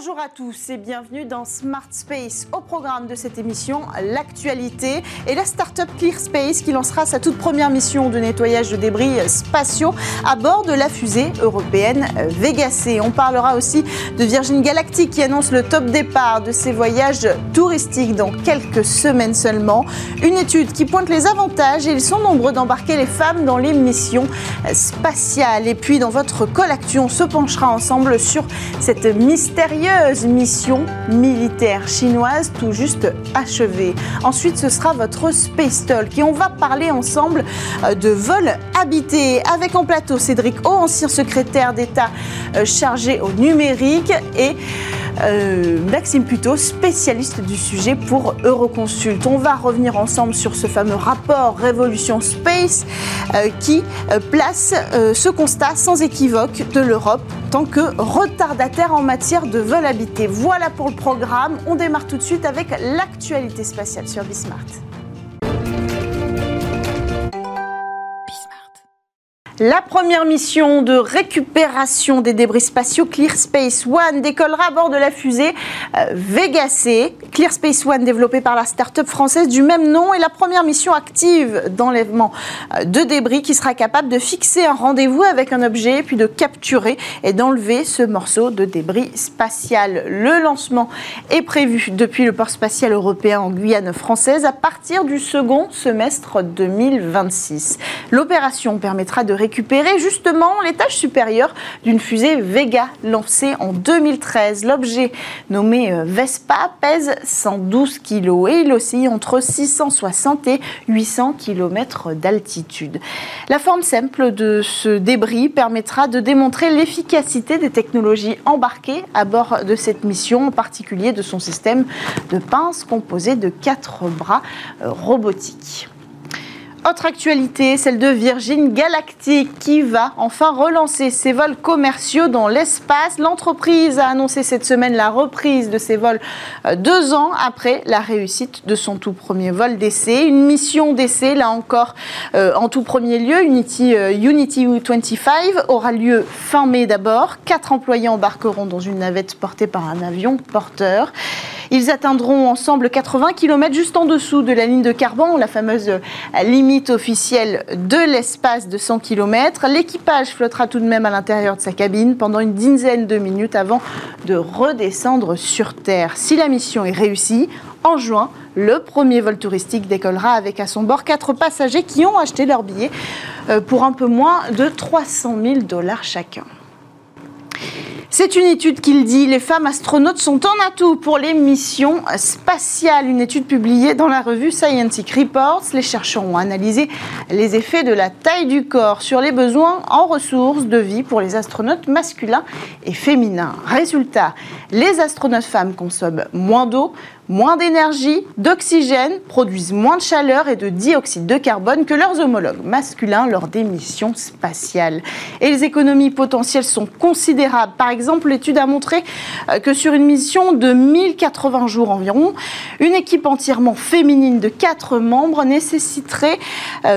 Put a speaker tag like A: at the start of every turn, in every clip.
A: Bonjour à tous et bienvenue dans Smart Space. Au programme de cette émission, l'actualité et la start-up ClearSpace qui lancera sa toute première mission de nettoyage de débris spatiaux à bord de la fusée européenne Vega C. On parlera aussi de Virgin Galactic qui annonce le top départ de ses voyages touristiques dans quelques semaines seulement. Une étude qui pointe les avantages et ils sont nombreux d'embarquer les femmes dans les missions spatiales. Et puis dans votre collection, on se penchera ensemble sur cette mystérieuse mission militaire chinoise tout juste achevée. Ensuite, ce sera votre Space Talk et on va parler ensemble euh, de vols habités avec en plateau Cédric O, ancien secrétaire d'État euh, chargé au numérique et euh, Maxime Puto, spécialiste du sujet pour Euroconsult. On va revenir ensemble sur ce fameux rapport Révolution Space qui place ce constat sans équivoque de l'Europe tant que retardataire en matière de vol habité. Voilà pour le programme. On démarre tout de suite avec l'actualité spatiale sur Bismart. La première mission de récupération des débris spatiaux Clear Space One décollera à bord de la fusée euh, Vega C. Clear Space One développée par la start-up française du même nom est la première mission active d'enlèvement euh, de débris qui sera capable de fixer un rendez-vous avec un objet puis de capturer et d'enlever ce morceau de débris spatial. Le lancement est prévu depuis le port spatial européen en Guyane française à partir du second semestre 2026. L'opération permettra de récupérer récupérer justement l'étage supérieur d'une fusée Vega lancée en 2013. L'objet nommé euh, Vespa pèse 112 kg et il oscille entre 660 et 800 km d'altitude. La forme simple de ce débris permettra de démontrer l'efficacité des technologies embarquées à bord de cette mission, en particulier de son système de pince composé de quatre bras euh, robotiques. Autre actualité, celle de Virgin Galactic qui va enfin relancer ses vols commerciaux dans l'espace. L'entreprise a annoncé cette semaine la reprise de ses vols euh, deux ans après la réussite de son tout premier vol d'essai. Une mission d'essai, là encore, euh, en tout premier lieu, Unity, euh, Unity 25 aura lieu fin mai d'abord. Quatre employés embarqueront dans une navette portée par un avion porteur. Ils atteindront ensemble 80 km juste en dessous de la ligne de carbone, la fameuse limite officielle de l'espace de 100 km. L'équipage flottera tout de même à l'intérieur de sa cabine pendant une dizaine de minutes avant de redescendre sur Terre. Si la mission est réussie, en juin, le premier vol touristique décollera avec à son bord quatre passagers qui ont acheté leur billet euh, pour un peu moins de 300 000 dollars chacun. C'est une étude qui le dit, les femmes astronautes sont en atout pour les missions spatiales. Une étude publiée dans la revue Scientific Reports. Les chercheurs ont analysé les effets de la taille du corps sur les besoins en ressources de vie pour les astronautes masculins et féminins. Résultat, les astronautes femmes consomment moins d'eau, moins d'énergie, d'oxygène, produisent moins de chaleur et de dioxyde de carbone que leurs homologues masculins lors des missions spatiales. Et les économies potentielles sont considérables. Par exemple, l'étude a montré euh, que sur une mission de 1080 jours environ, une équipe entièrement féminine de 4 membres nécessiterait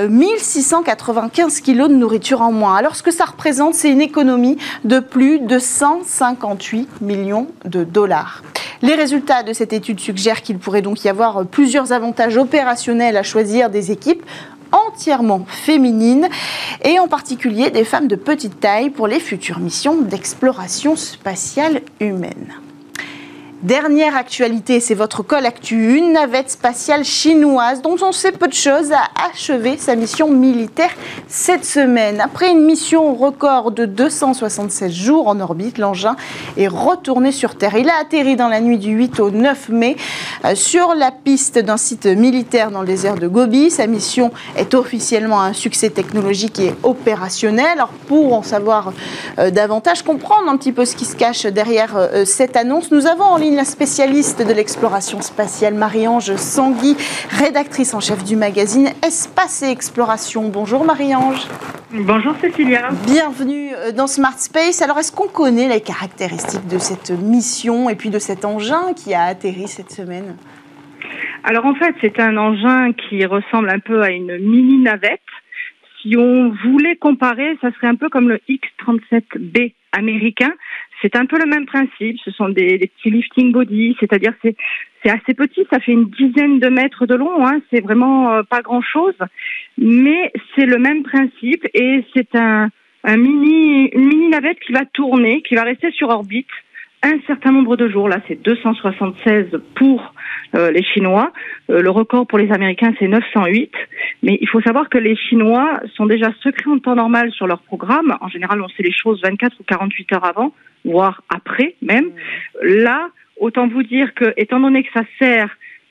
A: 1695 euh, kilos de nourriture en moins. Alors ce que ça représente, c'est une économie de plus de 158 millions de dollars. Les résultats de cette étude suggèrent qu'il pourrait donc y avoir plusieurs avantages opérationnels à choisir des équipes entièrement féminines et en particulier des femmes de petite taille pour les futures missions d'exploration spatiale humaine. Dernière actualité, c'est votre col actu. Une navette spatiale chinoise dont on sait peu de choses a achevé sa mission militaire cette semaine. Après une mission record de 267 jours en orbite, l'engin est retourné sur Terre. Il a atterri dans la nuit du 8 au 9 mai euh, sur la piste d'un site militaire dans le désert de Gobi. Sa mission est officiellement un succès technologique et opérationnel. Alors pour en savoir euh, davantage, comprendre un petit peu ce qui se cache derrière euh, cette annonce, nous avons en ligne la spécialiste de l'exploration spatiale Marie-Ange Sangui, rédactrice en chef du magazine Espace et Exploration. Bonjour Marie-Ange.
B: Bonjour Cécilia.
A: Bienvenue euh, dans Smart Space. Alors est-ce qu'on connaît les caractéristiques de cette mission et puis de cet engin qui a atterri cette semaine?
B: Alors en fait c'est un engin qui ressemble un peu à une mini navette. Si on voulait comparer, ça serait un peu comme le X-37B américain, c'est un peu le même principe. Ce sont des, petits lifting body, c'est-à-dire c'est assez petit, ça fait une dizaine de mètres de long, hein, c'est vraiment euh, pas grand-chose, mais c'est le même principe et c'est un mini une mini navette qui va tourner, qui va rester sur orbite un certain nombre de jours. Là, c'est 276 pour euh, les Chinois. Euh, le record pour les Américains, c'est 908. Mais il faut savoir que les Chinois sont déjà secrets en temps normal sur leur programme. En général, on sait les choses 24 ou 48 heures avant, voire après même. Là, autant vous dire que, étant donné que ça sert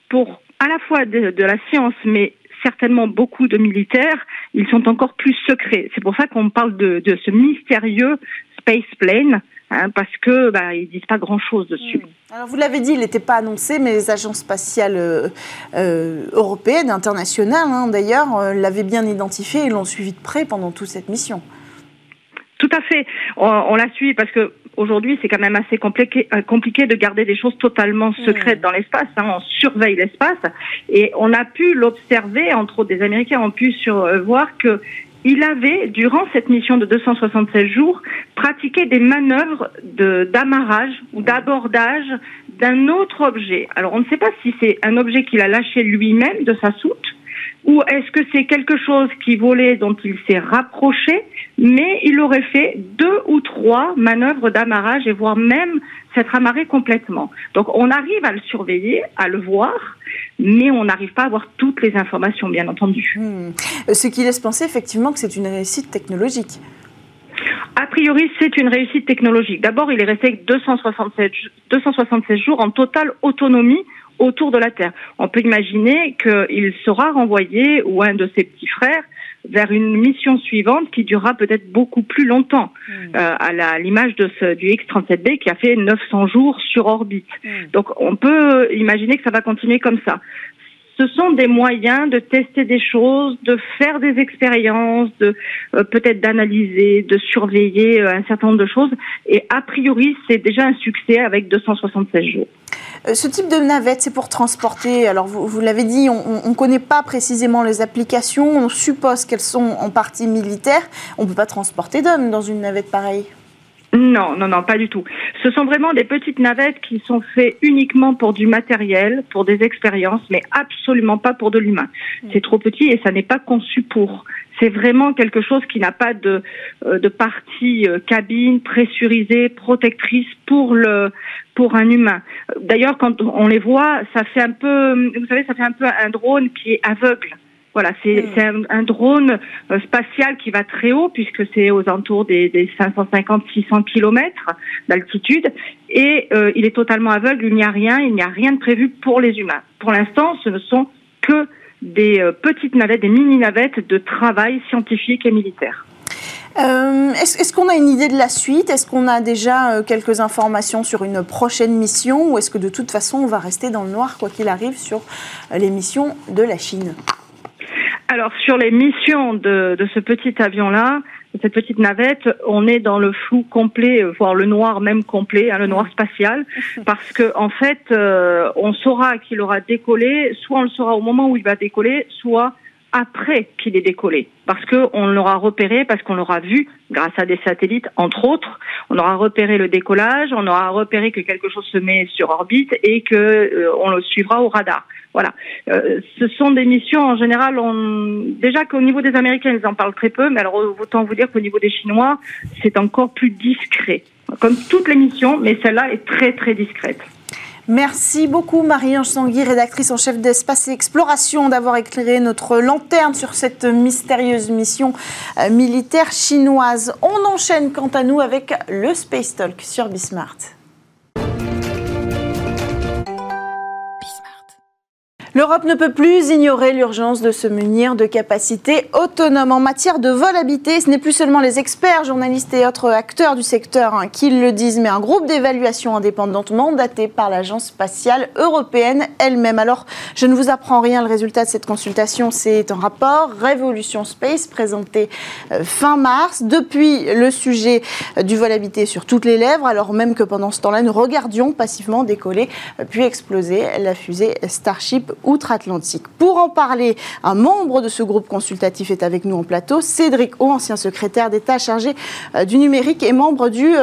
B: pour à la fois de, de la science, mais certainement beaucoup de militaires, ils sont encore plus secrets. C'est pour ça qu'on parle de, de ce mystérieux space plane Hein, parce que bah, ils disent pas grand-chose dessus.
A: Hmm. Alors vous l'avez dit, il n'était pas annoncé, mais les agences spatiales euh, euh, européennes, internationales, hein, d'ailleurs, euh, l'avaient bien identifié et l'ont suivi de près pendant toute cette mission.
B: Tout à fait. On, l'a suivi parce que aujourd'hui, c'est quand même assez compliqué, compliqué de garder des choses totalement hmm. secrètes dans l'espace. Hein. On surveille l'espace et on a pu l'observer, entre autres des Américains ont pu sur, voir que il avait, durant cette mission de 276 jours, pratiqué des manœuvres d'amarrage ou d'abordage d'un autre objet. Alors on ne sait pas si c'est un objet qu'il a lâché lui-même de sa soute ou est-ce que c'est quelque chose qui volait dont il s'est rapproché, mais il aurait fait deux ou trois manœuvres d'amarrage et voire même s'être amarré complètement. Donc on arrive à le surveiller, à le voir, mais on n'arrive pas à avoir toutes les informations, bien entendu. Hmm.
A: Ce qui laisse penser effectivement que c'est une réussite technologique.
B: A priori, c'est une réussite technologique. D'abord, il est resté 267, 276 jours en totale autonomie autour de la Terre. On peut imaginer qu'il sera renvoyé, ou un de ses petits frères, vers une mission suivante qui durera peut-être beaucoup plus longtemps, hmm. euh, à l'image de ce, du X-37B qui a fait 900 jours sur orbite. Hmm. Donc on peut imaginer que ça va continuer comme ça ce sont des moyens de tester des choses, de faire des expériences, de euh, peut-être d'analyser, de surveiller euh, un certain nombre de choses. Et a priori, c'est déjà un succès avec 276 jours.
A: Euh, ce type de navette, c'est pour transporter. Alors, vous, vous l'avez dit, on ne connaît pas précisément les applications. On suppose qu'elles sont en partie militaires. On ne peut pas transporter d'hommes dans une navette pareille.
B: Non, non, non, pas du tout. Ce sont vraiment des petites navettes qui sont faites uniquement pour du matériel, pour des expériences, mais absolument pas pour de l'humain. Mm. C'est trop petit et ça n'est pas conçu pour. C'est vraiment quelque chose qui n'a pas de, euh, de partie euh, cabine pressurisée, protectrice pour le pour un humain. D'ailleurs, quand on les voit, ça fait un peu, vous savez, ça fait un peu un drone qui est aveugle. Voilà, c'est hmm. un, un, drone euh, spatial qui va très haut puisque c'est aux alentours des, des 550-600 kilomètres d'altitude et euh, il est totalement aveugle. Il n'y a rien, il n'y a rien de prévu pour les humains. Pour l'instant, ce ne sont que des euh, petites navettes, des mini navettes de travail scientifique et militaire.
A: est-ce, qu'on a une idée de la suite? Est-ce qu'on a déjà quelques informations sur une prochaine mission? Ou est-ce que de toute façon on va rester dans le noir quoi qu'il arrive sur les missions de la Chine?
B: Alors sur les missions de, ce petit avion-là, cette petite navette, on est dans le flou complet, voire le noir même complet, hein, le noir spatial, parce que en fait, euh, on saura qu'il aura décollé, soit on le saura au moment où il va décoller, soit après qu'il ait décollé, parce qu'on l'aura repéré, parce qu'on l'aura vu grâce à des satellites, entre autres. On aura repéré le décollage, on aura repéré que quelque chose se met sur orbite et que euh, on le suivra au radar. Voilà. Euh, ce sont des missions en général. On... Déjà qu'au niveau des Américains, ils en parlent très peu, mais alors autant vous dire qu'au niveau des Chinois, c'est encore plus discret. Comme toutes les missions, mais celle-là est très très discrète.
A: Merci beaucoup Marie-Ange Sangui, rédactrice en chef d'Espace et Exploration, d'avoir éclairé notre lanterne sur cette mystérieuse mission euh, militaire chinoise. On enchaîne quant à nous avec le Space Talk sur Bismart. L'Europe ne peut plus ignorer l'urgence de se munir de capacités autonomes. En matière de vol habité, ce n'est plus seulement les experts, journalistes et autres acteurs du secteur hein, qui le disent, mais un groupe d'évaluation indépendante mandaté par l'Agence spatiale européenne elle-même. Alors, je ne vous apprends rien, le résultat de cette consultation, c'est un rapport Révolution Space présenté euh, fin mars. Depuis, le sujet euh, du vol habité sur toutes les lèvres, alors même que pendant ce temps-là, nous regardions passivement décoller euh, puis exploser la fusée Starship outre-Atlantique. Pour en parler, un membre de ce groupe consultatif est avec nous en plateau, Cédric O, ancien secrétaire d'État chargé euh, du numérique et membre du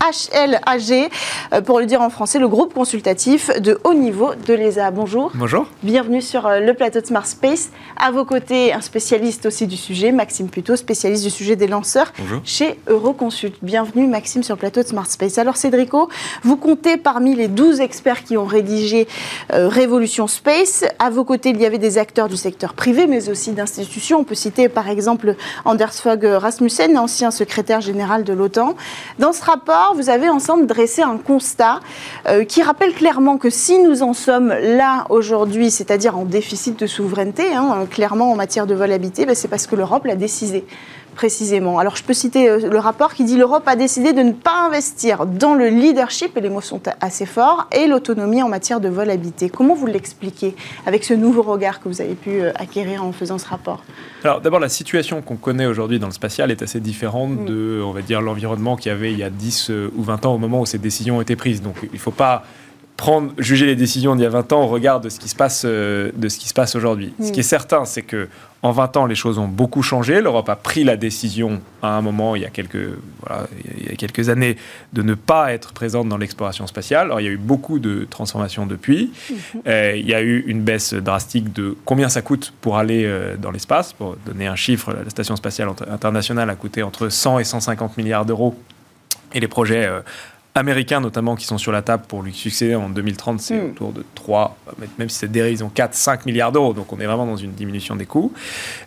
A: HLAG, euh, pour le dire en français, le groupe consultatif de haut niveau de l'ESA. Bonjour.
C: Bonjour.
A: Bienvenue sur euh, le plateau de Smart Space. À vos côtés, un spécialiste aussi du sujet, Maxime Puto, spécialiste du sujet des lanceurs
C: Bonjour.
A: chez Euroconsult. Bienvenue Maxime sur le plateau de Smart Space. Alors Cédrico, vous comptez parmi les 12 experts qui ont rédigé euh, Révolution Space. À vos côtés, il y avait des acteurs du secteur privé, mais aussi d'institutions. On peut citer par exemple Anders Fogh Rasmussen, ancien secrétaire général de l'OTAN. Dans ce rapport, vous avez ensemble dressé un constat euh, qui rappelle clairement que si nous en sommes là aujourd'hui, c'est-à-dire en déficit de souveraineté, hein, clairement en matière de vol habité, ben, c'est parce que l'Europe l'a décidé précisément. Alors je peux citer euh, le rapport qui dit l'Europe a décidé de ne pas investir dans le leadership, et les mots sont assez forts, et l'autonomie en matière de vol habité. Comment vous l'expliquez avec ce nouveau regard que vous avez pu euh, acquérir en faisant ce rapport?
C: Alors d'abord, la situation qu'on connaît aujourd'hui dans le spatial est assez différente
A: Mm.
C: de, on va dire, l'environnement qu'il y avait il y a 10 euh, ou 20 ans au moment où ces décisions ont été prises. Donc il ne faut pas prendre, juger les décisions d'il y a 20 ans au regard de ce qui se passe, euh, de ce qui se passe aujourd'hui.
A: Mm.
C: Ce qui est certain, c'est que en 20 ans, les choses ont beaucoup changé. L'Europe a pris la décision à un moment, il y a quelques, voilà, il y a quelques années, de ne pas être présente dans l'exploration spatiale. Alors, il y a eu beaucoup de transformations depuis. Euh, il y a eu une baisse drastique de combien ça coûte pour aller euh, dans l'espace. Pour donner un chiffre, la station spatiale int- internationale a coûté entre 100 et 150 milliards d'euros. Et les projets américains, notamment, qui sont sur la table pour lui succéder en 2030, c'est
A: Mm.
C: autour de 3, même si c'est dérivé, ils ont 4, 5 milliards d'euros. Donc on est vraiment dans une diminution des coûts,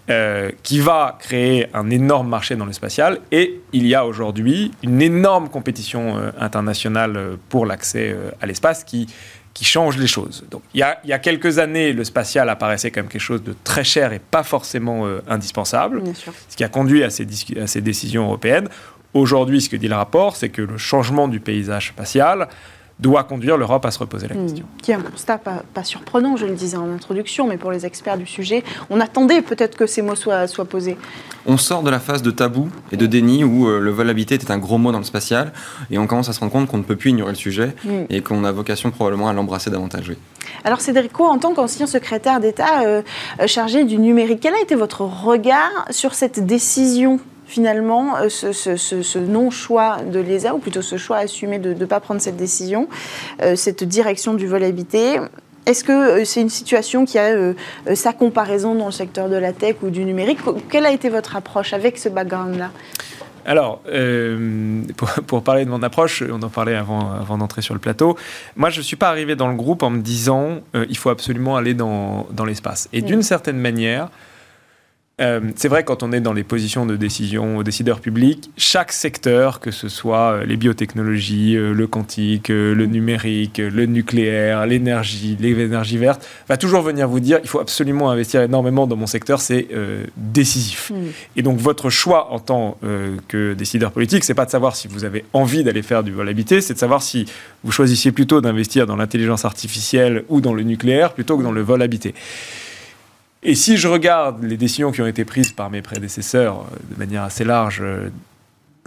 C: euh, qui va créer un énorme marché dans le spatial. Et il y a aujourd'hui une énorme compétition euh, internationale euh, pour l'accès euh, à l'espace qui qui change les choses. Donc, il y, a, il y a quelques années, le spatial apparaissait comme quelque chose de très cher et pas forcément euh, indispensable ce qui a conduit à ces, discu- à ces décisions européennes. Aujourd'hui, ce que dit le rapport, c'est que le changement du paysage spatial doit conduire l'Europe à se reposer la question.
A: Hmm. Qui est un constat pas, pas surprenant, je le disais en introduction, mais pour les experts du sujet, on attendait peut-être que ces mots soient, soient posés.
D: On sort de la phase de tabou et de déni où euh, le vol habité était un gros mot dans le spatial et on commence à se rendre compte qu'on ne peut plus ignorer le sujet
A: Mm.
D: et qu'on a vocation probablement à l'embrasser davantage. Oui.
A: Alors Cédrico, en tant qu'ancien secrétaire d'État euh, euh, chargé du numérique, quel a été votre regard sur cette décision? Finalement, euh, ce, ce- ce- ce non-choix de l'ESA, ou plutôt ce choix assumé de ne pas prendre cette décision, euh, cette direction du vol habité est-ce que euh, c'est une situation qui a euh, sa comparaison dans le secteur de la tech ou du numérique? Quelle a été votre approche avec ce background-là?
C: Alors, euh, pour, pour parler de mon approche, on en parlait avant, avant d'entrer sur le plateau. Moi, je ne suis pas arrivé dans le groupe en me disant euh, il faut absolument aller dans, dans l'espace. Et
A: Mm.
C: d'une certaine manière, euh, c'est vrai quand on est dans les positions de décision aux décideurs publics, chaque secteur, que ce soit euh, les biotechnologies, euh, le quantique, le numérique, euh, le nucléaire, l'énergie, les énergies vertes, va toujours venir vous dire il faut absolument investir énormément dans mon secteur, c'est euh, décisif.
A: Hmm.
C: Et donc votre choix en tant euh, que décideur politique, c'est pas de savoir si vous avez envie d'aller faire du vol habité, c'est de savoir si vous choisissiez plutôt d'investir dans l'intelligence artificielle ou dans le nucléaire plutôt que dans le vol habité. Et si je regarde les décisions qui ont été prises par mes prédécesseurs euh, de manière assez large, euh,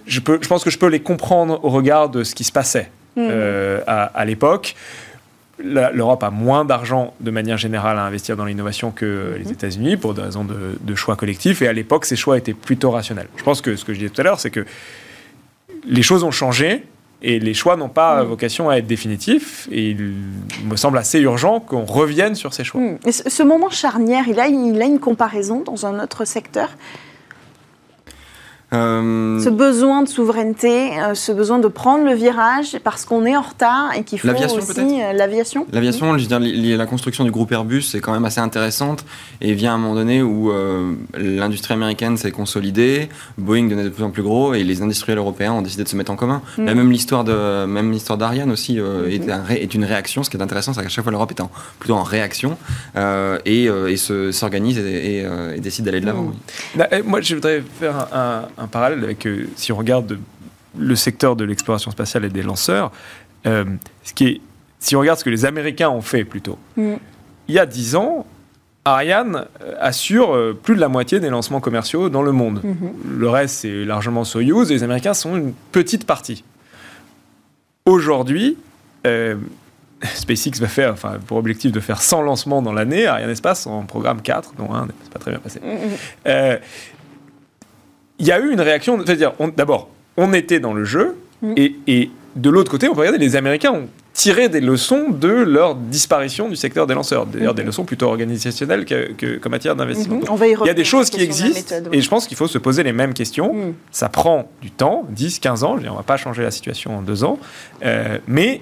C: je, peux, je pense que je peux les comprendre au regard de ce qui se passait
A: Hmm.
C: euh, à, à l'époque. L'Europe a moins d'argent de manière générale à investir dans l'innovation que les États-Unis pour des raisons de, de choix collectifs. Et à l'époque, ces choix étaient plutôt rationnels. Je pense que ce que je disais tout à l'heure, c'est que les choses ont changé et les choix n'ont pas
A: Mm.
C: vocation à être définitifs. Et il me semble assez urgent qu'on revienne sur ces choix.
A: Et ce, ce moment charnière, il a, il a une comparaison dans un autre secteur?
D: Euh,
A: Ce besoin de souveraineté, euh, ce besoin de prendre le virage parce qu'on est en retard et qu'il faut
D: L'aviation,
A: aussi
D: peut-être
A: euh, l'aviation.
D: L'aviation, je veux dire, li- li- la construction du groupe Airbus est quand même assez intéressante et vient à un moment donné où euh, l'industrie américaine s'est consolidée, Boeing devenait de plus en plus gros et les industriels européens ont décidé de se mettre en commun.
A: Mm.
D: La même l'histoire de même l'histoire d'Ariane aussi euh, est, un ré- est une réaction. Ce qui est intéressant, c'est qu'à chaque fois l'Europe est en, plutôt en réaction euh, et, euh, et se- s'organise et, et, et décide d'aller de l'avant.
A: Mm.
D: oui.
C: Là, eh, Moi, je voudrais faire un, un- un parallèle avec, euh, si on regarde le secteur de l'exploration spatiale et des lanceurs, euh, ce qui est, si on regarde ce que les Américains ont fait plutôt,
A: Mm.
C: il y a 10 ans, Ariane euh, assure plus de la moitié des lancements commerciaux dans le monde.
A: Mhm.
C: Le reste, c'est largement Soyuz, et les Américains sont une petite partie. Aujourd'hui, euh, SpaceX va faire, enfin, pour objectif de faire 100 lancements dans l'année, Ariane Espace en programme 4, dont un n'est pas très bien passé.
A: Mhm.
C: Euh, il y a eu une réaction. C'est-à-dire, d'abord, on était dans le jeu. Mm. Et, et, de l'autre côté, on peut regarder, les Américains ont tiré des leçons de leur disparition du secteur des lanceurs. D'ailleurs, des leçons plutôt organisationnelles qu'en que, matière d'investissement. Il y a des choses qui existent et je pense qu'il faut se poser les mêmes questions. Mm. Ça prend du temps, 10, 15 ans. on ne va pas changer la situation en deux ans. Euh, mais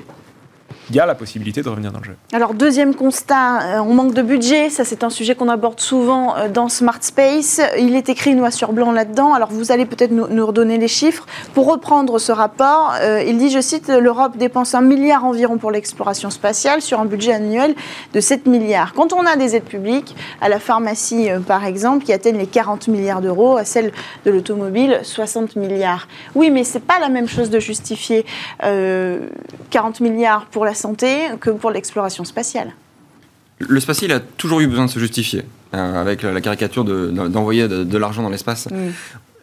C: il y a la possibilité de revenir dans le jeu.
A: Alors, deuxième constat, euh, on manque de budget. Ça, c'est un sujet qu'on aborde souvent euh, dans Smart Space. Il est écrit noir sur blanc là-dedans. Alors, vous allez peut-être nous, redonner les chiffres. Pour reprendre ce rapport, euh, il dit, je cite, l'Europe dépense un milliard environ pour l'exploration spatiale sur un budget annuel de 7 milliards. Quand on a des aides publiques, à la pharmacie, par exemple, qui atteignent les 40 milliards d'euros, à celle de l'automobile, 60 milliards. Oui, mais c'est pas la même chose de justifier 40 milliards pour la santé que pour l'exploration spatiale.
D: Le spatial a toujours eu besoin de se justifier, euh, avec la caricature d'envoyer de, l'argent dans l'espace.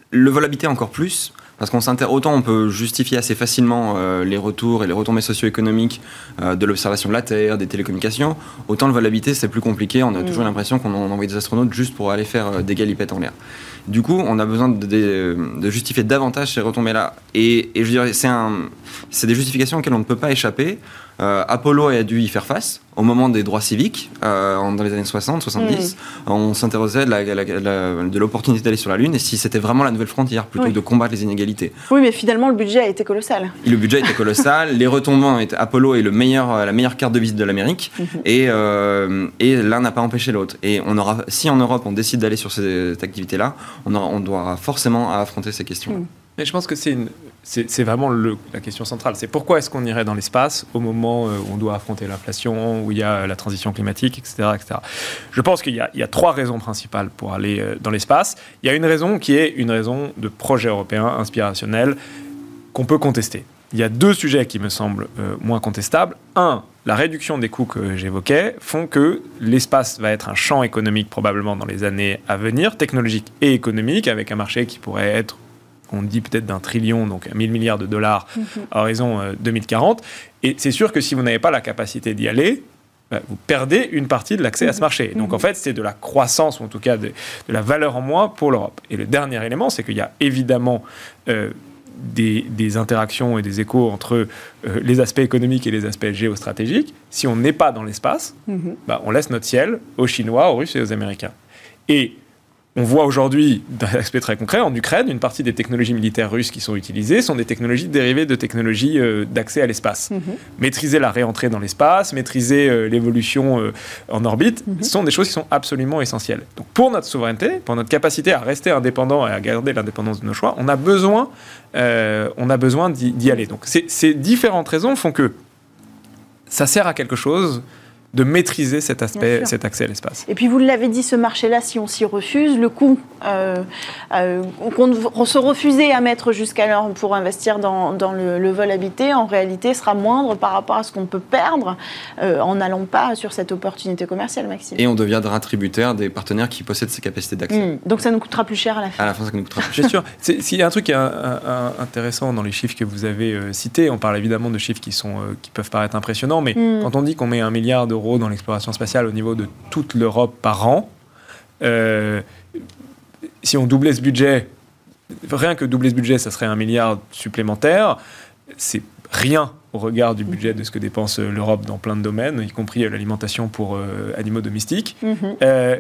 D: Le vol habité encore plus, parce qu'on s'inter autant on peut justifier assez facilement euh, les retours et les retombées socio-économiques euh, de l'observation de la Terre, des télécommunications, autant le vol habité c'est plus compliqué. On a mm. toujours l'impression qu'on envoie des astronautes juste pour aller faire des galipettes en l'air. Du coup, on a besoin de, justifier davantage ces retombées-là. Et, et, je dirais, c'est des justifications auxquelles on ne peut pas échapper. Euh, Apollo a dû y faire face au moment des droits civiques, euh, dans les années 60, 70. Mm. On s'interrogeait de l'opportunité d'aller sur la Lune et si c'était vraiment la nouvelle frontière plutôt que de combattre les inégalités.
A: Oui, mais finalement, le budget a été colossal.
D: Et le budget a été colossal. les retombants, Apollo est le meilleur, la meilleure carte de visite de l'Amérique et, euh, et l'un n'a pas empêché l'autre. Et on aura, si en Europe on décide d'aller sur cette activité-là, on, on doit forcément affronter ces questions. -là.
C: Mais je pense que c'est vraiment la question centrale. C'est pourquoi est-ce qu'on irait dans l'espace au moment euh, où on doit affronter l'inflation, où il y a la transition climatique, etc. etc. Je pense qu'il y, y, a trois raisons principales pour aller euh, dans l'espace. Il y a une raison qui est une raison de projet européen inspirationnel qu'on peut contester. Il y a deux sujets qui me semblent euh, moins contestables. Un, la réduction des coûts que j'évoquais font que l'espace va être un champ économique probablement dans les années à venir, technologique et économique, avec un marché qui pourrait être on dit peut-être d'un trillion, donc 1000 milliards de dollars mhm. à horizon 2040. Euh, Et c'est sûr que si vous n'avez pas la capacité d'y aller, bah, vous perdez une partie de l'accès à ce mhm. marché. Donc en mhm. fait, c'est de la croissance, ou en tout cas de, la valeur en moins pour l'Europe. Et le dernier élément, c'est qu'il y a évidemment euh, des, interactions et des échos entre euh, les aspects économiques et les aspects géostratégiques. Si on n'est pas dans l'espace, bah, on laisse notre ciel aux Chinois, aux Russes et aux Américains. Et on voit aujourd'hui, d'un aspect très concret, en Ukraine, une partie des technologies militaires russes qui sont utilisées sont des technologies dérivées de technologies euh, d'accès à l'espace. Mhm. Maîtriser la réentrée dans l'espace, maîtriser euh, l'évolution euh, en orbite, mhm. sont des choses qui sont absolument essentielles. Donc pour notre souveraineté, pour notre capacité à rester indépendant et à garder l'indépendance de nos choix, on a besoin, on a besoin d'y aller. Donc ces différentes raisons font que ça sert à quelque chose de maîtriser cet aspect, cet accès à l'espace.
A: Et puis vous l'avez dit, ce marché-là, si on s'y refuse, le coût euh, euh, qu'on se refusait à mettre jusqu'alors pour investir dans, le, vol habité, en réalité sera moindre par rapport à ce qu'on peut perdre euh, en n'allant pas sur cette opportunité commerciale, Maxime.
D: Et on deviendra tributaire des partenaires qui possèdent ces capacités d'accès. Hmm.
A: Donc ça nous coûtera plus cher à la fin.
D: À la fin, ça nous coûtera plus cher.
C: C'est sûr. S'il y a un truc qui est intéressant dans les chiffres que vous avez cités, on parle évidemment de chiffres qui, sont, qui peuvent paraître impressionnants, mais hmm. quand on dit qu'on met un milliard d'euros dans l'exploration spatiale au niveau de toute l'Europe par an. Euh, si on doublait ce budget, rien que doubler ce budget, ça serait un milliard supplémentaire. C'est rien au regard du budget de ce que dépense l'Europe dans plein de domaines, y compris l'alimentation pour euh, animaux domestiques. Mhm. Euh,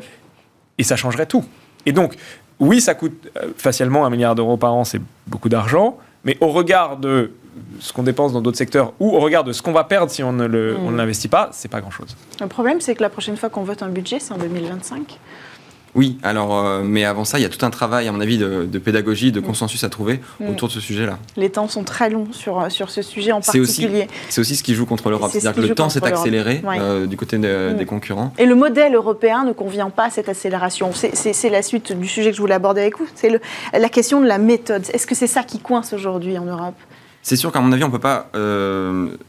C: et ça changerait tout. Et donc, oui, ça coûte facialement un milliard d'euros par an, c'est beaucoup d'argent, mais au regard de ce qu'on dépense dans d'autres secteurs ou au regard de ce qu'on va perdre si on ne hmm. l'investit pas, c'est pas grand-chose.
A: Le problème, c'est que la prochaine fois qu'on vote un budget, c'est en 2025.
D: Oui, alors, euh, mais avant ça, il y a tout un travail, à mon avis, de, pédagogie, de mm. consensus à trouver mm. autour de ce sujet-là.
A: Les temps sont très longs sur, euh, sur ce sujet en particulier.
D: C'est aussi, ce qui joue contre l'Europe. C'est-à-dire que le temps s'est accéléré euh, du côté mm. des concurrents.
A: Et le modèle européen ne convient pas à cette accélération. C'est la suite du sujet que je voulais aborder avec vous. C'est la question de la méthode. Est-ce que c'est ça qui coince aujourd'hui en Europe?
D: C'est sûr qu'à mon avis, on ne peut pas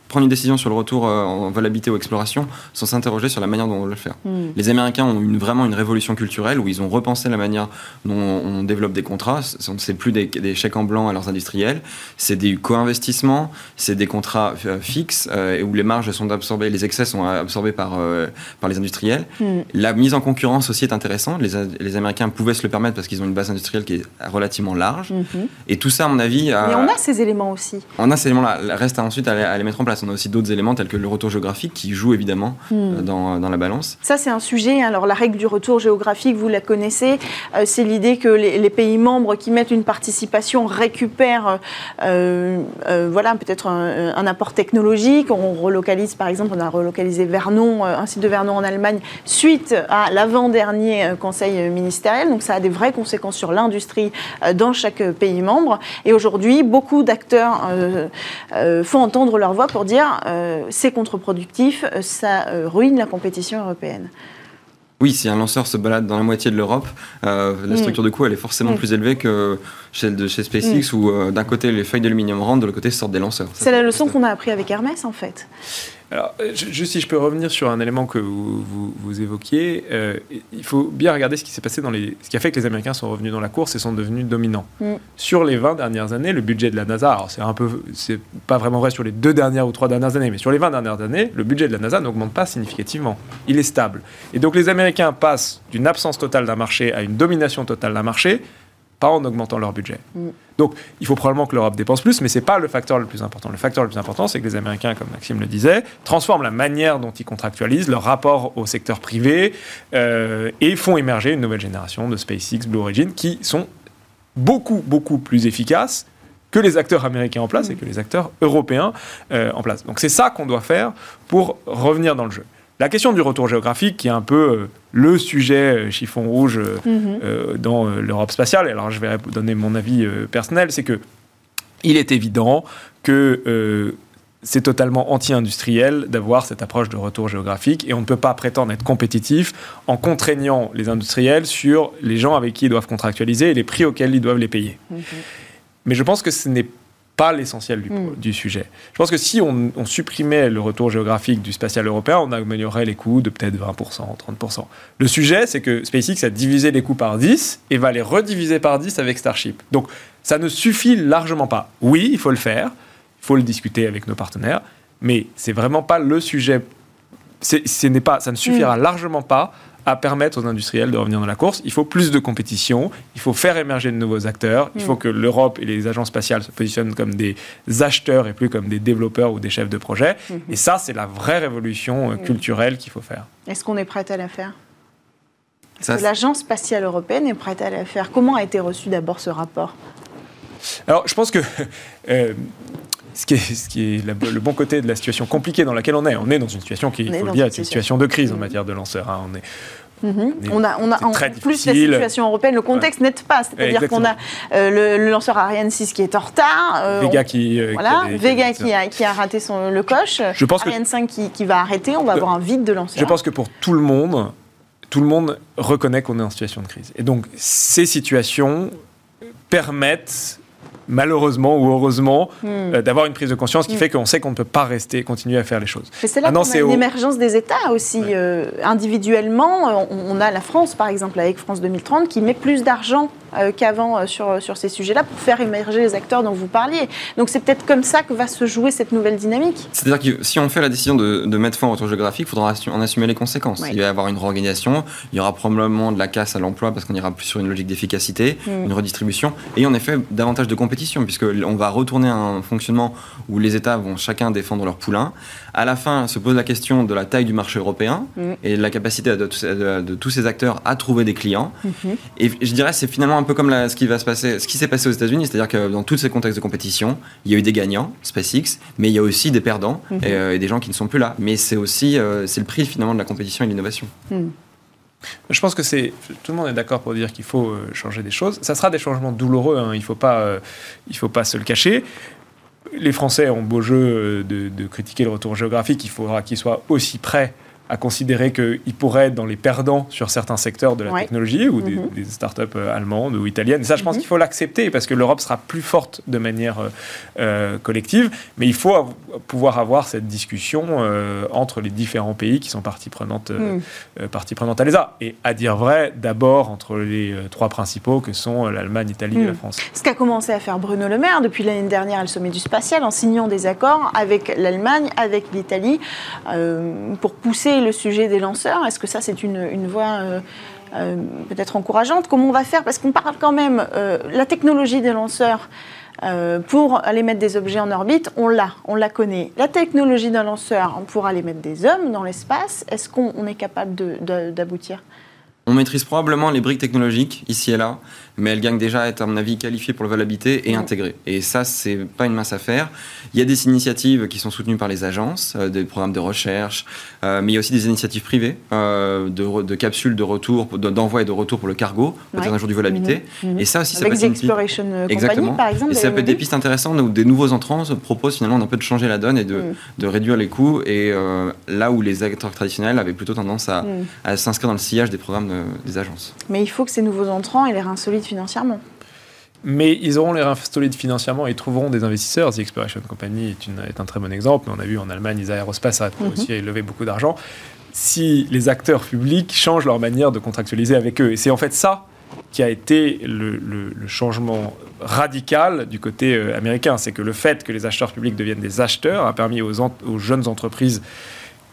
D: prendre une décision sur le retour euh, en volabilité ou exploration sans s'interroger sur la manière dont on veut le faire.
A: Hmm.
D: Les Américains ont une, vraiment une révolution culturelle où ils ont repensé la manière dont on développe des contrats. Ce n'est plus des, des, chèques en blanc à leurs industriels, c'est des co-investissements, c'est des contrats euh, fixes euh, où les marges sont absorbées, les excès sont absorbés par, euh, par les industriels.
A: Hmm.
D: La mise en concurrence aussi est intéressante. Les, les Américains pouvaient se le permettre parce qu'ils ont une base industrielle qui est relativement large.
A: Mhm.
D: Et tout ça, à mon avis.
A: Mais on a ces éléments aussi.
D: On a ces éléments-là. Reste ensuite à, à les mettre en place. On a aussi d'autres éléments tels que le retour géographique qui joue évidemment
A: Hmm.
D: euh, dans, dans la balance.
A: Ça, c'est un sujet. Alors, la règle du retour géographique, vous la connaissez. Euh, c'est l'idée que les, les pays membres qui mettent une participation récupèrent, euh, euh, voilà, peut-être un, un apport technologique. On relocalise, par exemple, on a relocalisé Vernon, euh, un site de Vernon en Allemagne, suite à l'avant-dernier euh, conseil ministériel. Donc, ça a des vraies conséquences sur l'industrie euh, dans chaque pays membre. Et aujourd'hui, beaucoup d'acteurs euh, euh, font entendre leur voix pour dire euh, c'est contre-productif, euh, ça euh, ruine la compétition européenne.
D: Oui, si un lanceur se balade dans la moitié de l'Europe, euh, la
A: Mm.
D: structure de coût elle est forcément
A: Mm.
D: plus élevée que celle de chez SpaceX où euh, d'un côté les feuilles d'aluminium rentrent, de l'autre côté sortent des lanceurs.
A: C'est la leçon qu'on a appris avec Hermès, en fait.
C: Alors, euh, ju- juste si je peux revenir sur un élément que vous, vous, vous évoquiez, euh, il faut bien regarder ce qui s'est passé dans les. Ce qui a fait que les Américains sont revenus dans la course et sont devenus dominants.
A: Mm.
C: Sur les 20 dernières années, le budget de la NASA, alors c'est un peu. C'est pas vraiment vrai sur les deux dernières ou trois dernières années, mais sur les 20 dernières années, le budget de la NASA n'augmente pas significativement. Il est stable. Et donc les Américains passent d'une absence totale d'un marché à une domination totale d'un marché, pas en augmentant leur budget.
A: Mm.
C: Donc, il faut probablement que l'Europe dépense plus, mais c'est pas le facteur le plus important. Le facteur le plus important, c'est que les Américains, comme Maxime le disait, transforment la manière dont ils contractualisent leur rapport au secteur privé euh, et font émerger une nouvelle génération de SpaceX, Blue Origin, qui sont beaucoup, beaucoup plus efficaces que les acteurs américains en place et que les acteurs européens euh, en place. Donc c'est ça qu'on doit faire pour revenir dans le jeu. La question du retour géographique, qui est un peu euh, le sujet euh, chiffon rouge euh,
A: Mhm.
C: dans l'Europe spatiale, alors je vais donner mon avis personnel, c'est que il est évident que c'est totalement anti-industriel d'avoir cette approche de retour géographique et on ne peut pas prétendre être compétitif en contraignant les industriels sur les gens avec qui ils doivent contractualiser et les prix auxquels ils doivent les payer.
A: Mhm.
C: Mais je pense que ce n'est pas l'essentiel du,
A: Mm.
C: du sujet. Je pense que si on, on supprimait le retour géographique du spatial européen, on améliorerait les coûts de peut-être 20%, 30%. Le sujet, c'est que SpaceX a divisé les coûts par 10 et va les rediviser par 10 avec Starship. Donc ça ne suffit largement pas. Oui, il faut le faire, il faut le discuter avec nos partenaires, mais c'est vraiment pas le sujet. Ce n'est pas, ça ne suffira largement pas à permettre aux industriels de revenir dans la course. Il faut plus de compétition, il faut faire émerger de nouveaux acteurs, il
A: Mm.
C: faut que l'Europe et les agences spatiales se positionnent comme des acheteurs et plus comme des développeurs ou des chefs de projet.
A: Mhm.
C: Et ça, c'est la vraie révolution euh,
A: Mm.
C: culturelle qu'il faut faire.
A: Est-ce qu'on est prête à la faire? Est-ce
D: Ça,
A: que l'Agence spatiale européenne est prête à la faire? Comment a été reçu d'abord ce rapport?
C: Alors, je pense que euh, ce qui est, ce qui est la- le bon côté de la situation compliquée dans laquelle on est, on est dans une situation qui, il faut le dire, est une
A: situation.
C: de crise en
A: Mhm.
C: matière de lanceurs. hein. On est,
A: Mhm. On a, on a en plus la situation européenne, le contexte n'aide pas. C'est-à-dire qu'on a euh, le, le lanceur Ariane 6 qui est en retard. euh,
C: Vega
A: on-
C: qui, euh, a des-
A: Vega
C: qui
A: qui a, qui a raté son, le coche.
C: Je pense que-
A: Ariane 5 qui, qui va arrêter. On va avoir un vide de lanceurs.
C: Je pense que pour tout le monde, tout le monde reconnaît qu'on est en situation de crise. Et donc, ces situations permettent, malheureusement ou heureusement,
A: Hmm.
C: euh, d'avoir une prise de conscience qui
A: Mm.
C: fait qu'on sait qu'on ne peut pas rester, continuer à faire les choses.
A: Mais c'est là qu'on a une
C: au-
A: émergence des États aussi.
C: Ouais.
A: euh, individuellement, on, on a la France, par exemple, avec France 2030, qui met plus d'argent qu'avant euh, sur, sur ces sujets-là pour faire émerger les acteurs dont vous parliez. Donc c'est peut-être comme ça que va se jouer cette nouvelle dynamique.
D: C'est-à-dire que si on fait la décision de, de mettre fin au retour géographique, il faudra en assumer les conséquences.
A: Ouais.
D: Il va y avoir une réorganisation, il y aura probablement de la casse à l'emploi parce qu'on ira plus sur une logique d'efficacité,
A: Mm.
D: une redistribution, et en effet davantage de compétition puisque on va retourner à un fonctionnement où les États vont chacun défendre leur poulain. À la fin, se pose la question de la taille du marché européen
A: Mm.
D: et de la capacité de, tous- de- de tous ces acteurs à trouver des clients.
A: Mhm.
D: Et je dirais c'est finalement un peu comme la- ce qui va se passer, ce qui s'est passé aux États-Unis, c'est-à-dire que dans tous ces contextes de compétition, il y a eu des gagnants, SpaceX, mais il y a aussi des perdants
A: Mhm.
D: et, euh, et des gens qui ne sont plus là. Mais c'est aussi euh, c'est le prix finalement de la compétition et de l'innovation.
A: Hmm.
C: Je pense que c'est tout le monde est d'accord pour dire qu'il faut euh, changer des choses. Ça sera des changements douloureux. hein. Il faut pas, euh, il faut pas se le cacher. Les Français ont beau jeu de, de critiquer le retour géographique. Il faudra qu'ils soient aussi prêts à considérer qu'ils pourraient être dans les perdants sur certains secteurs de la technologie ou des,
A: Mhm.
C: startups euh, allemandes ou italiennes. Et ça, je pense qu'il faut l'accepter parce que l'Europe sera plus forte de manière euh, euh, collective. Mais il faut av- pouvoir avoir cette discussion euh, entre les différents pays qui sont partie prenante, euh, euh, partie prenante à l'ESA. Et à dire vrai, d'abord entre les trois principaux que sont l'Allemagne, l'Italie et la France.
A: Ce qu'a commencé à faire Bruno Le Maire depuis l'année dernière à le sommet du spatial en signant des accords avec l'Allemagne, avec l'Italie, pour pousser le sujet des lanceurs? Est-ce que ça, c'est une, une voie euh, euh, peut-être encourageante? Comment on va faire? Parce qu'on parle quand même, euh, la technologie des lanceurs. pour aller mettre des objets en orbite, on l'a, on la connaît. La technologie d'un lanceur pour aller mettre des hommes dans l'espace, est-ce qu'on on est capable d'aboutir?
D: On maîtrise probablement les briques technologiques ici et là, mais elles gagnent déjà à être, à mon avis, qualifiées pour le vol habité et intégrées. Et ça, c'est pas une mince affaire. Il y a des initiatives qui sont soutenues par les agences, euh, des programmes de recherche, euh, mais il y a aussi des initiatives privées euh, de, capsules de retour, de- d'envoi et de retour pour le cargo, peut-être
A: Ouais.
D: un jour du vol habité.
A: Mhm, mhm.
D: Et ça aussi, ça
A: Avec
D: peut être une
A: Exploration Company,
D: Exactement.
A: par exemple
D: et ça peut être des pistes intéressantes où des nouveaux entrants se proposent finalement d'un peu de changer la donne et de, de réduire les coûts. Et là où les acteurs traditionnels avaient plutôt tendance à, à s'inscrire dans le sillage des programmes de- des agences.
A: Mais il faut que ces nouveaux entrants aient les reins solides financièrement.
C: Mais ils auront les reins solides financièrement et trouveront des investisseurs. The Exploration Company est, une- est un très bon exemple. On a vu en Allemagne, ISA Aerospace a
A: Mhm.
C: aussi levé beaucoup d'argent. Si les acteurs publics changent leur manière de contractualiser avec eux. Et c'est en fait ça qui a été le, le- le changement radical du côté euh, américain. C'est que le fait que les acheteurs publics deviennent des acheteurs a permis aux jeunes entreprises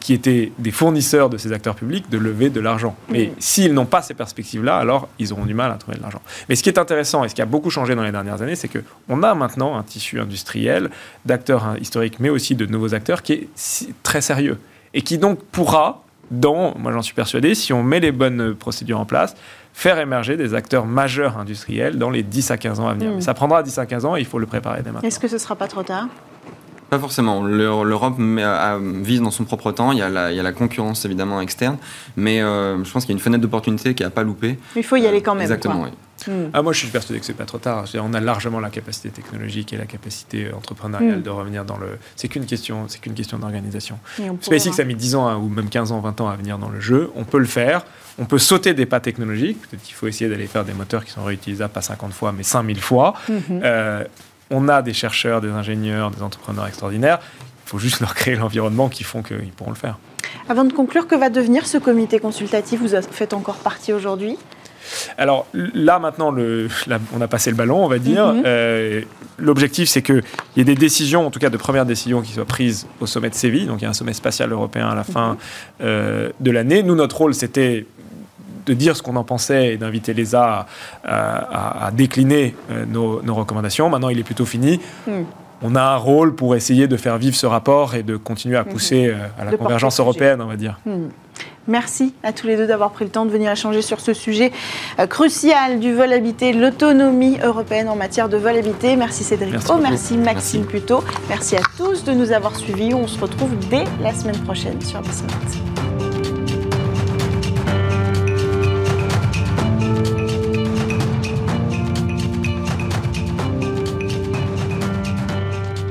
C: qui étaient des fournisseurs de ces acteurs publics de lever de l'argent. Mais
A: Mhm.
C: s'ils n'ont pas ces perspectives-là, alors ils auront du mal à trouver de l'argent. Mais ce qui est intéressant et ce qui a beaucoup changé dans les dernières années, c'est qu'on a maintenant un tissu industriel d'acteurs historiques, mais aussi de nouveaux acteurs qui est très sérieux et qui donc pourra, dans, moi j'en suis persuadé, si on met les bonnes procédures en place, faire émerger des acteurs majeurs industriels dans les 10 à 15 ans à venir.
A: Mhm.
C: Mais ça prendra 10 à 15 ans et il faut le préparer dès maintenant.
A: Est-ce que ce sera pas trop tard?
D: Pas forcément. Le- L'Europe vise dans son propre temps. Il y a la, il y a la concurrence évidemment externe, mais euh, je pense qu'il y a une fenêtre d'opportunité qui n'a pas loupé.
A: Mais il faut y aller quand même.
D: Exactement.
A: quoi.
D: oui.
A: Hmm.
C: Ah, moi, je suis persuadé que c'est pas trop tard. On a largement la capacité technologique et la capacité entrepreneuriale
A: Mm.
C: de revenir dans le. C'est qu'une question, c'est qu'une question d'organisation. SpaceX a mis 10 ans à- ou même 15 ans, 20 ans à venir dans le jeu. On peut le faire. On peut sauter des pas technologiques. Peut-être qu'il faut essayer d'aller faire des moteurs qui sont réutilisables pas 50 fois, mais 5000 fois.
A: Mhm.
C: Euh, on a des chercheurs, des ingénieurs, des entrepreneurs extraordinaires. Il faut juste leur créer l'environnement qui font qu'ils pourront le faire.
A: Avant de conclure, que va devenir ce comité consultatif? Vous faites encore partie aujourd'hui?
C: Alors là maintenant, le, là, on a passé le ballon, on va dire.
A: Mhm.
C: Euh, L'objectif, c'est qu'il y ait des décisions, en tout cas de premières décisions, qui soient prises au sommet de Séville. Donc il y a un sommet spatial européen à la fin euh, de l'année. Nous, notre rôle, c'était de dire ce qu'on en pensait et d'inviter l'ESA à, à- à décliner euh, nos, nos recommandations. Maintenant, il est plutôt fini.
A: Hmm.
C: On a un rôle pour essayer de faire vivre ce rapport et de continuer à
A: Mhm.
C: pousser euh, à la
A: De
C: convergence européenne, on va dire.
A: Hmm. Merci à tous les deux d'avoir pris le temps de venir échanger sur ce sujet euh, crucial du vol habité, l'autonomie européenne en matière de vol habité. Merci Cédric
C: Merci
A: O,
C: beaucoup.
A: merci Maxime
D: Merci.
A: Merci à tous de nous avoir suivis. On se retrouve dès la semaine prochaine sur Bismart.